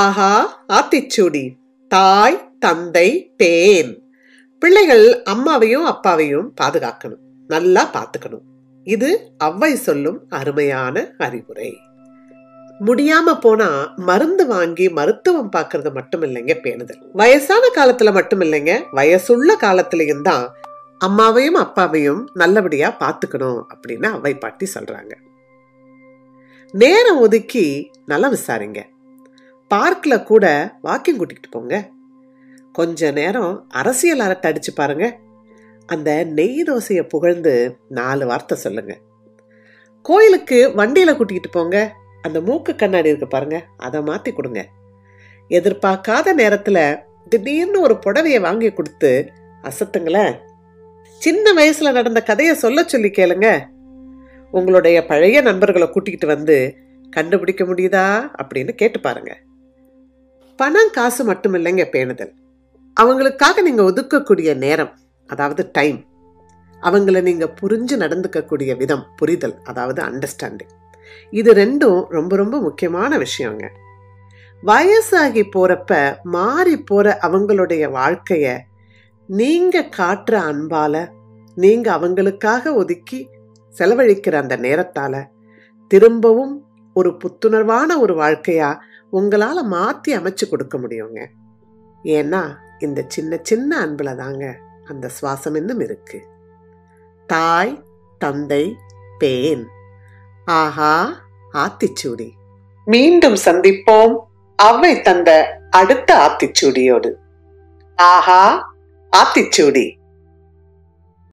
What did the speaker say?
ஆஹா ஆத்திச்சூடி. தாய் தந்தை பேன் பிள்ளைகள் அம்மாவையும் அப்பாவையும் பாதுகாக்கணும். நல்லா பார்த்துக்கணும். இது அவ்வை சொல்லும் அருமையான அறிவுரை. முடியாம போனா மருந்து வாங்கி மருத்துவம் பார்க்கறது மட்டும் இல்லைங்க பேணுதல். வயசான காலத்துல மட்டும் இல்லைங்க வயசுள்ள காலத்திலையும் தான் அம்மாவையும் அப்பாவையும் நல்லபடியா பார்த்துக்கணும் அப்படின்னு அவ்வை பாட்டி சொல்றாங்க. நேரம் ஒதுக்கி நல்லா விசாரிங்க. பார்க்கில் கூட வாக்கிங் கூட்டிகிட்டு போங்க. கொஞ்ச நேரம் அரசியல் அரட்டை அடிச்சு பாருங்க. அந்த நெய் தோசையை புகழ்ந்து நாலு வார்த்தை சொல்லுங்க. கோயிலுக்கு வண்டியில் கூட்டிகிட்டு போங்க. அந்த மூக்கு கண்ணாடி இருக்கு பாருங்க. அதை மாற்றி கொடுங்க. எதிர்பார்க்காத நேரத்தில் திடீர்னு ஒரு புடவைய வாங்கி கொடுத்து அசத்துங்களேன். சின்ன வயசில் நடந்த கதையை சொல்ல சொல்லி கேளுங்க. உங்களுடைய பழைய நண்பர்களை கூட்டிகிட்டு வந்து கண்டுபிடிக்க முடியுதா அப்படின்னு கேட்டு பாருங்கள் பணம் காசு மட்டும் இல்லைங்க பேணுதல். அவங்களுக்காக நீங்கள் ஒதுக்கக்கூடிய நேரம் அதாவது டைம் அவங்கள நீங்கள் புரிஞ்சு நடந்துக்கக்கூடிய விதம் புரிதல் அதாவது அண்டர்ஸ்டாண்டிங் இது ரெண்டும் ரொம்ப ரொம்ப முக்கியமான விஷயங்க. வயசாகி போகிறப்ப மாறி போகிற அவங்களுடைய வாழ்க்கையை நீங்கள் காட்டுற அன்பால் நீங்கள் அவங்களுக்காக ஒதுக்கி செலவழிக்கிற அந்த நேரத்தால் திரும்பவும் ஒரு புத்துணர்வான ஒரு வாழ்க்கையாக உங்களால் மாற்றி அமைச்சு கொடுக்க முடியுங்க. ஏன்னா இந்த சின்ன சின்ன அன்பில் தாங்க அந்த சுவாசம் இன்னும் இருக்கு. தாய் தந்தை பேன். ஆஹா ஆத்திச்சூடி. மீண்டும் சந்திப்போம். அவை தந்த அடுத்த ஆத்திச்சூடியோடு. ஆஹா ஆத்திச்சூடி.